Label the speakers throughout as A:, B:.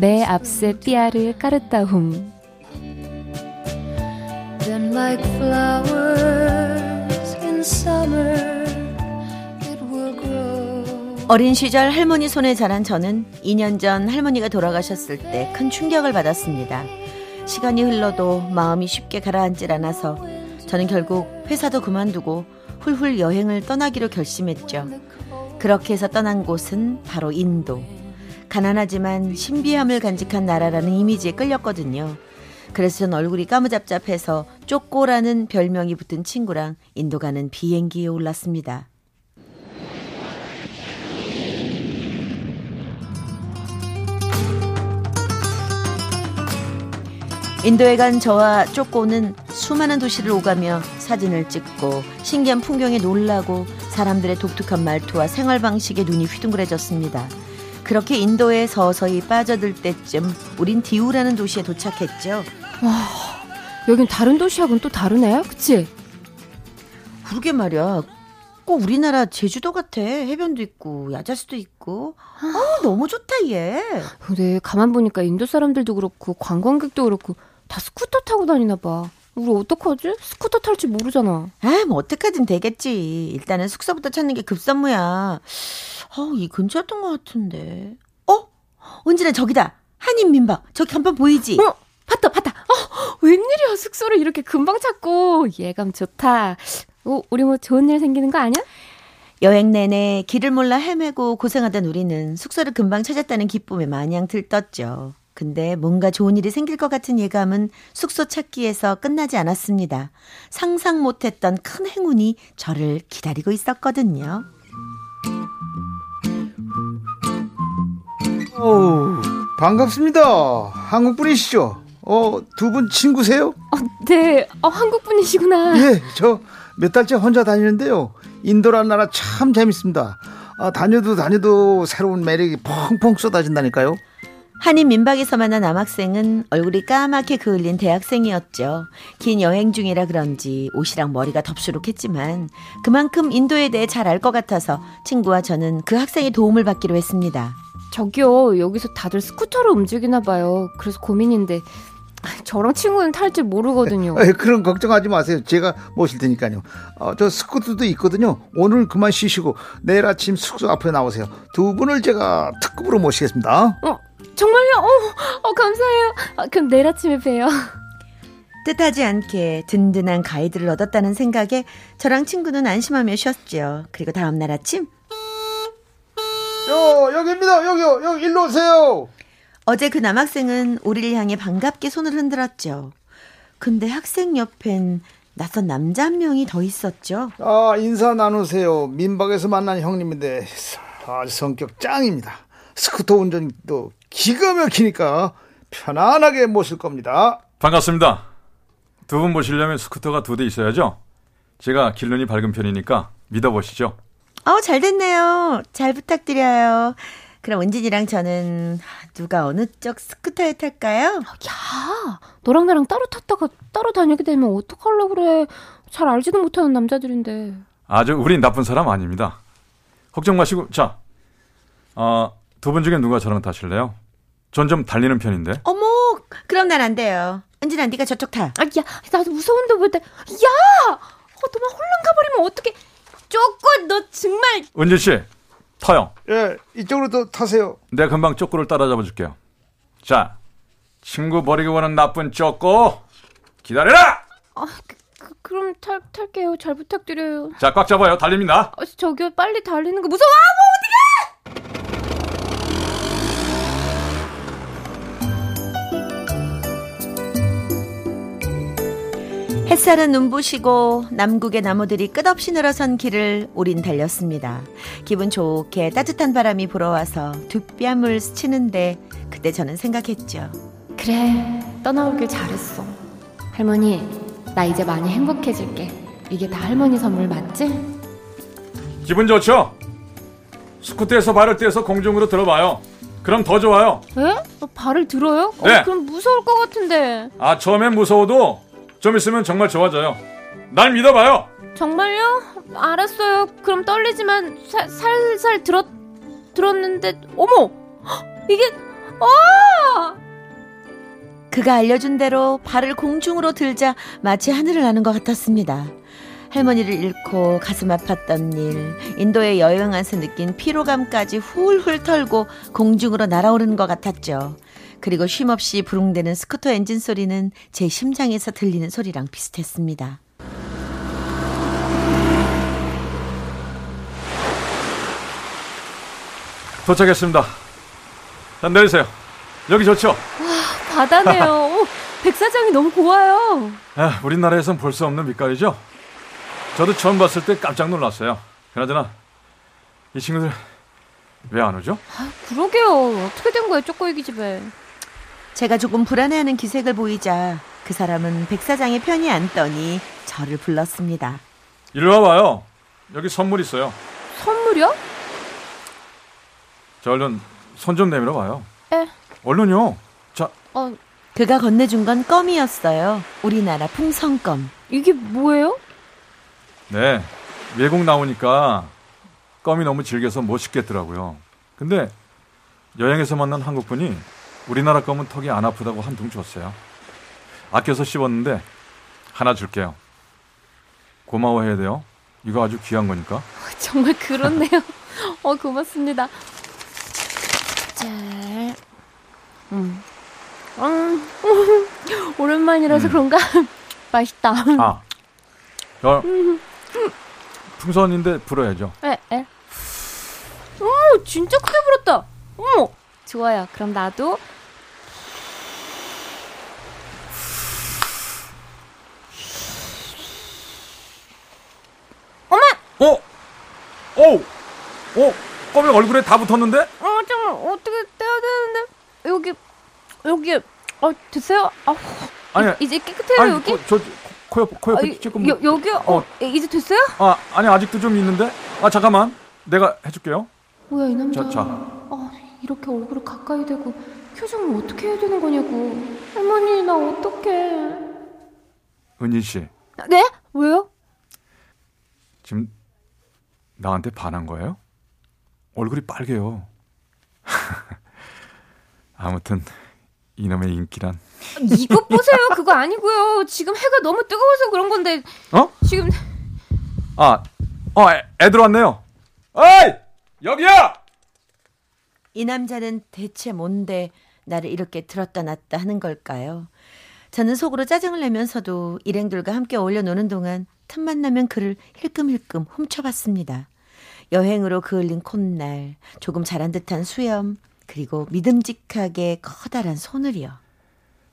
A: 내 앞세 삐아를 까르따훔 like
B: 어린 시절 할머니 손에 자란 저는 2년 전 할머니가 돌아가셨을 때 큰 충격을 받았습니다. 시간이 흘러도 마음이 쉽게 가라앉질 않아서 저는 결국 회사도 그만두고 훌훌 여행을 떠나기로 결심했죠. 그렇게 해서 떠난 곳은 바로 인도. 가난하지만 신비함을 간직한 나라라는 이미지에 끌렸거든요. 그래서 전 얼굴이 까무잡잡해서 쪼꼬라는 별명이 붙은 친구랑 인도 가는 비행기에 올랐습니다. 인도에 간 저와 쪼꼬는 수많은 도시를 오가며 사진을 찍고 신기한 풍경에 놀라고 사람들의 독특한 말투와 생활 방식에 눈이 휘둥그레졌습니다. 그렇게 인도에 서서히 빠져들 때쯤 우린 디우라는 도시에 도착했죠.
A: 와, 여긴 다른 도시하고는 또 다르네, 그치?
B: 그러게 말이야. 꼭 우리나라 제주도 같아. 해변도 있고 야자수도 있고. 아, 너무 좋다 얘.
A: 그래 가만 보니까 인도 사람들도 그렇고 관광객도 그렇고 다 스쿠터 타고 다니나 봐. 우리 어떡하지? 스쿠터 탈줄 모르잖아.
B: 아, 뭐 어떡하든 되겠지. 일단은 숙소부터 찾는 게 급선무야. 어, 이 근처였던 것 같은데. 어? 은진아 저기다. 한인 민박. 저기 간판 보이지?
A: 어? 봤다, 봤다. 어, 웬일이야, 숙소를 이렇게 금방 찾고. 예감 좋다. 오, 우리 뭐 좋은 일 생기는 거 아니야?
B: 여행 내내 길을 몰라 헤매고 고생하던 우리는 숙소를 금방 찾았다는 기쁨에 마냥 들떴죠. 근데 뭔가 좋은 일이 생길 것 같은 예감은 숙소 찾기에서 끝나지 않았습니다. 상상 못했던 큰 행운이 저를 기다리고 있었거든요.
C: 오, 반갑습니다. 한국 분이시죠? 어, 두 분 친구세요?
A: 어, 네. 어, 한국 분이시구나.
C: 예, 저 몇 달째 혼자 다니는데요. 인도란 나라 참 재밌습니다. 아, 다녀도 다녀도 새로운 매력이 펑펑 쏟아진다니까요.
B: 한인 민박에서 만난 남학생은 얼굴이 까맣게 그을린 대학생이었죠. 긴 여행 중이라 그런지 옷이랑 머리가 덥수룩했지만 그만큼 인도에 대해 잘 알 것 같아서 친구와 저는 그 학생의 도움을 받기로 했습니다.
A: 저기요, 여기서 다들 스쿠터로 움직이나 봐요. 그래서 고민인데 저랑 친구는 탈 줄 모르거든요.
C: 그런 걱정하지 마세요. 제가 모실 테니까요. 어, 저 스쿠터도 있거든요. 오늘 그만 쉬시고 내일 아침 숙소 앞에 나오세요. 두 분을 제가 특급으로 모시겠습니다.
A: 어, 정말요? 어, 어 감사해요. 아, 그럼 내일 아침에 봬요.
B: 뜻하지 않게 든든한 가이드를 얻었다는 생각에 저랑 친구는 안심하며 쉬었죠. 그리고 다음날 아침
C: 요 여기입니다. 여기요. 여기 일로 오세요.
B: 어제 그 남학생은 우리를 향해 반갑게 손을 흔들었죠. 근데 학생 옆엔 낯선 남자 한 명이 더 있었죠.
C: 아 인사 나누세요. 민박에서 만난 형님인데 아주 성격 짱입니다. 스쿠터 운전도 기가 막히니까 편안하게 모실 겁니다.
D: 반갑습니다. 두 분 모시려면 스쿠터가 두 대 있어야죠. 제가 길눈이 밝은 편이니까 믿어보시죠.
B: 어, 잘 됐네요. 잘 부탁드려요. 그럼 은진이랑 저는 누가 어느 쪽 스쿠터에 탈까요?
A: 야, 너랑 나랑 따로 탔다가 따로 다니게 되면 어떡하려고 그래. 잘 알지도 못하는 남자들인데.
D: 아주 우린 나쁜 사람 아닙니다. 걱정 마시고, 자, 어, 두 분 중에 누가 저랑 타실래요? 전 좀 달리는 편인데.
B: 어머, 그럼 난 안 돼요. 은진아, 네가 저쪽 타.
A: 아, 야, 나도 무서운데 왜 돼? 야! 어, 너만 홀랑 가버리면 어떡해. 쪼꼬, 너 정말.
D: 은진 씨, 타요.
C: 예, 이쪽으로 또 타세요.
D: 내가 금방 쪼꼬를 따라잡아 줄게요. 자, 친구 버리고 가는 나쁜 쪼꼬. 기다려라!
A: 아, 그, 그, 럼 탈, 탈게요. 잘 부탁드려요.
D: 자, 꽉 잡아요. 달립니다.
A: 아, 저기요, 빨리 달리는 거 무서워!
B: 햇살은 눈부시고 남국의 나무들이 끝없이 늘어선 길을 우린 달렸습니다. 기분 좋게 따뜻한 바람이 불어와서 두 뺨을 스치는데 그때 저는 생각했죠.
A: 그래, 떠나오길 잘했어. 할머니, 나 이제 많이 행복해질게. 이게 다 할머니 선물 맞지?
D: 기분 좋죠? 스쿠터에서 발을 떼서 공중으로 들어봐요. 그럼 더 좋아요.
A: 에? 어, 발을 들어요?
D: 네.
A: 어, 그럼 무서울 것 같은데.
D: 아, 처음엔 무서워도 좀 있으면 정말 좋아져요. 날 믿어봐요.
A: 정말요? 알았어요. 그럼 떨리지만 살, 살살 들었, 들었는데, 어머! 헉, 이게, 와!
B: 그가 알려준 대로 발을 공중으로 들자 마치 하늘을 나는 것 같았습니다. 할머니를 잃고 가슴 아팠던 일, 인도에 여행하면서 느낀 피로감까지 훌훌 털고 공중으로 날아오르는 것 같았죠. 그리고 쉼없이 부릉대는 스쿠터 엔진 소리는 제 심장에서 들리는 소리랑 비슷했습니다.
D: 도착했습니다. 자, 내리세요. 여기 좋죠?
A: 바다네요. 오, 백사장이 너무 고와요.
D: 아, 우리나라에선 볼 수 없는 빛깔이죠? 저도 처음 봤을 때 깜짝 놀랐어요. 그나저나, 이 친구들 왜 안 오죠?
A: 아, 그러게요. 어떻게 된 거예요, 쪼꼬이기 집에.
B: 제가 조금 불안해하는 기색을 보이자 그 사람은 백사장의 편이 앉더니 저를 불렀습니다.
D: 이리 와봐요. 여기 선물 있어요.
A: 선물이요?
D: 자, 얼른 손 좀 내밀어 봐요.
A: 에,
D: 얼른요. 자,
A: 어,
B: 그가 건네준 건 껌이었어요. 우리나라 풍선껌.
A: 이게 뭐예요?
D: 네. 외국 나오니까 껌이 너무 질겨서 못 씹겠더라고요. 근데 여행에서 만난 한국분이 우리나라 껌은 턱이 안 아프다고 한 통 줬어요. 아껴서 씹었는데 하나 줄게요. 고마워해야 돼요. 이거 아주 귀한 거니까.
A: 정말 그렇네요. 어, 고맙습니다. 자, 음, 음, 오랜만이라서
D: 음.
A: 그런가 맛있다.
D: 아, 저 풍선인데 불어야죠.
A: 에, 에. 오, 진짜 크게 불었다. 어머, 좋아요. 그럼 나도
D: 어? 오! 오! 껌이 얼굴에 다 붙었는데?
A: 어, 잠깐 어떻게 떼야 되는데 여기 여기 어 됐어요? 아,
D: 아니,
A: 이제 깨끗해요
D: 아니,
A: 여기?
D: 코, 저, 코 옆, 코
A: 아,
D: 옆에
A: 이-
D: 조금.
A: 여, 여기요? 어,
D: 어.
A: 이제 됐어요?
D: 아, 아니, 아직도 좀 있는데? 아, 잠깐만. 내가 해줄게요.
A: 뭐야 이 남자?
D: 자, 자.
A: 아, 이렇게 얼굴을 가까이 대고 표정을 어떻게 해야 되는 거냐고. 할머니 나 어떡해?
D: 은진 씨,
A: 네? 왜요?
D: 지금 나한테 반한 거예요? 얼굴이 빨개요. 아무튼 이놈의 인기란.
A: 이것 보세요. 그거 아니고요. 지금 해가 너무 뜨거워서 그런 건데
D: 어?
A: 지금
D: 아, 어, 애, 애들 왔네요. 어이, 여기야.
B: 이 남자는 대체 뭔데 나를 이렇게 들었다 놨다 하는 걸까요? 저는 속으로 짜증을 내면서도 일행들과 함께 어울려 노는 동안 틈만 나면 그를 힐끔힐끔 훔쳐봤습니다. 여행으로 그을린 콧날, 조금 자란 듯한 수염, 그리고 믿음직하게 커다란 손을이요.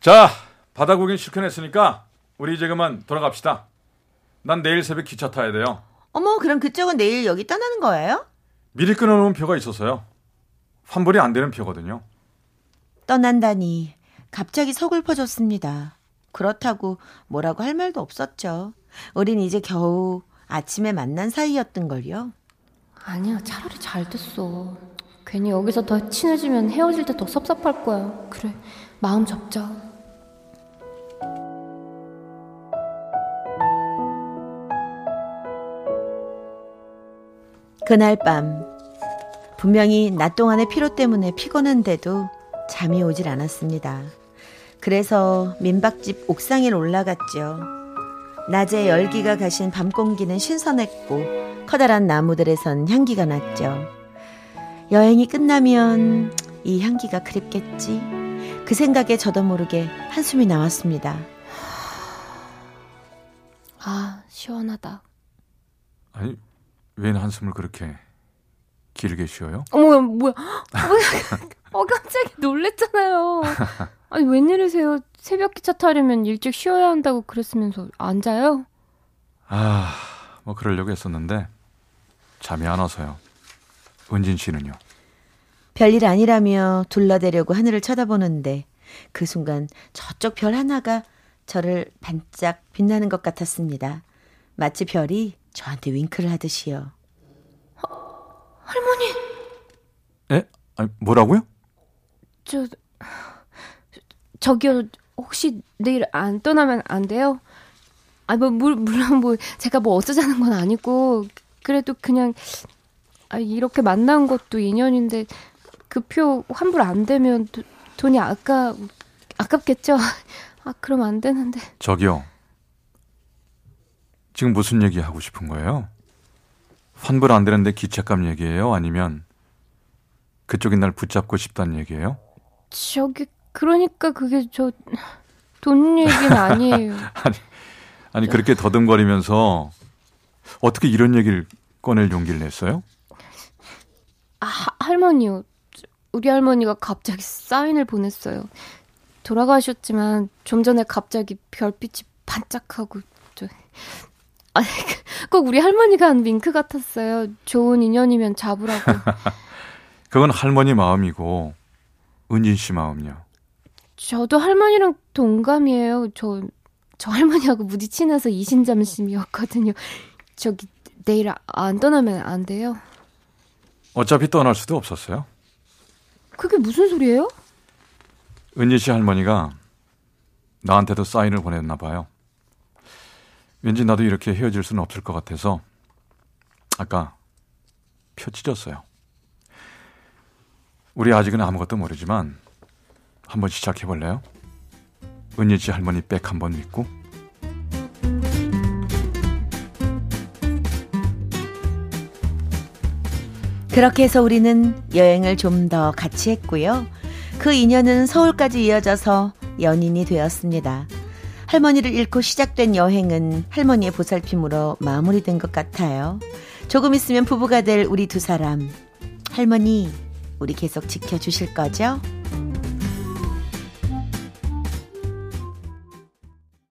D: 자, 바다 구경 실컷 했으니까 우리 이제 그만 돌아갑시다. 난 내일 새벽 기차 타야 돼요.
B: 어머, 그럼 그쪽은 내일 여기 떠나는 거예요?
D: 미리 끊어놓은 표가 있어서요. 환불이 안 되는 표거든요.
B: 떠난다니 갑자기 서글퍼졌습니다. 그렇다고 뭐라고 할 말도 없었죠. 우린 이제 겨우 아침에 만난 사이였던 걸요.
A: 아니야 차라리 잘 됐어. 괜히 여기서 더 친해지면 헤어질 때 더 섭섭할 거야. 그래 마음 접자.
B: 그날 밤 분명히 낮 동안의 피로 때문에 피곤한데도 잠이 오질 않았습니다. 그래서 민박집 옥상에 올라갔죠. 낮에 열기가 가신 밤 공기는 신선했고 커다란 나무들에선 향기가 났죠. 여행이 끝나면 이 향기가 그립겠지. 그 생각에 저도 모르게 한숨이 나왔습니다.
A: 아 시원하다.
D: 아니, 왜 한숨을 그렇게 길게 쉬어요?
A: 어머 뭐야? 어 깜짝이 놀랬잖아요. 아니 웬일이세요? 새벽 기차 타려면 일찍 쉬어야 한다고 그랬으면서 안 자요?
D: 아, 뭐 그러려고 했었는데 잠이 안 와서요. 은진 씨는요?
B: 별일 아니라며 둘러대려고 하늘을 쳐다보는데 그 순간 저쪽 별 하나가 저를 반짝 빛나는 것 같았습니다. 마치 별이 저한테 윙크를 하듯이요.
A: 할머니,
D: 에? 아니, 뭐라고요?
A: 저, 저기요, 혹시 내일 안 떠나면 안 돼요? 아, 뭐, 물, 물론 뭐, 제가 뭐 어쩌자는 건 아니고, 그래도 그냥, 아, 이렇게 만난 것도 인연인데, 그 표 환불 안 되면 도, 돈이 아까, 아깝겠죠? 아, 그럼 안 되는데.
D: 저기요. 지금 무슨 얘기 하고 싶은 거예요? 환불 안 되는데 기차값 얘기예요? 아니면 그쪽이 날 붙잡고 싶다는 얘기예요?
A: 저기, 그러니까 그게 저, 돈 얘기는 아니에요.
D: 아니, 아니 그렇게 더듬거리면서 어떻게 이런 얘기를 꺼낼 용기를 냈어요?
A: 아, 하- 할머니요. 우리 할머니가 갑자기 사인을 보냈어요. 돌아가셨지만 좀 전에 갑자기 별빛이 반짝하고 저 아, 꼭 우리 할머니가 한 윙크 같았어요. 좋은 인연이면 잡으라고.
D: 그건 할머니 마음이고 은진 씨 마음이요.
A: 저도 할머니랑 동감이에요. 저, 저 할머니하고 무지 친해서 이신잠심이었거든요. 저기 내일 아- 안 떠나면 안 돼요.
D: 어차피 떠날 수도 없었어요.
A: 그게 무슨 소리예요?
D: 은진 씨 할머니가 나한테도 사인을 보냈나 봐요. 왠지 나도 이렇게 헤어질 수는 없을 것 같아서 아까 표 찢었어요. 우리 아직은 아무것도 모르지만 한번 시작해 볼래요? 씨 할머니 백 한번 믿고
B: 그렇게 해서 우리는 여행을 좀 더 같이 했고요. 그 인연은 서울까지 이어져서 연인이 되었습니다. 할머니를 잃고 시작된 여행은 할머니의 보살핌으로 마무리된 것 같아요. 조금 있으면 부부가 될 우리 두 사람. 할머니, 우리 계속 지켜주실 거죠?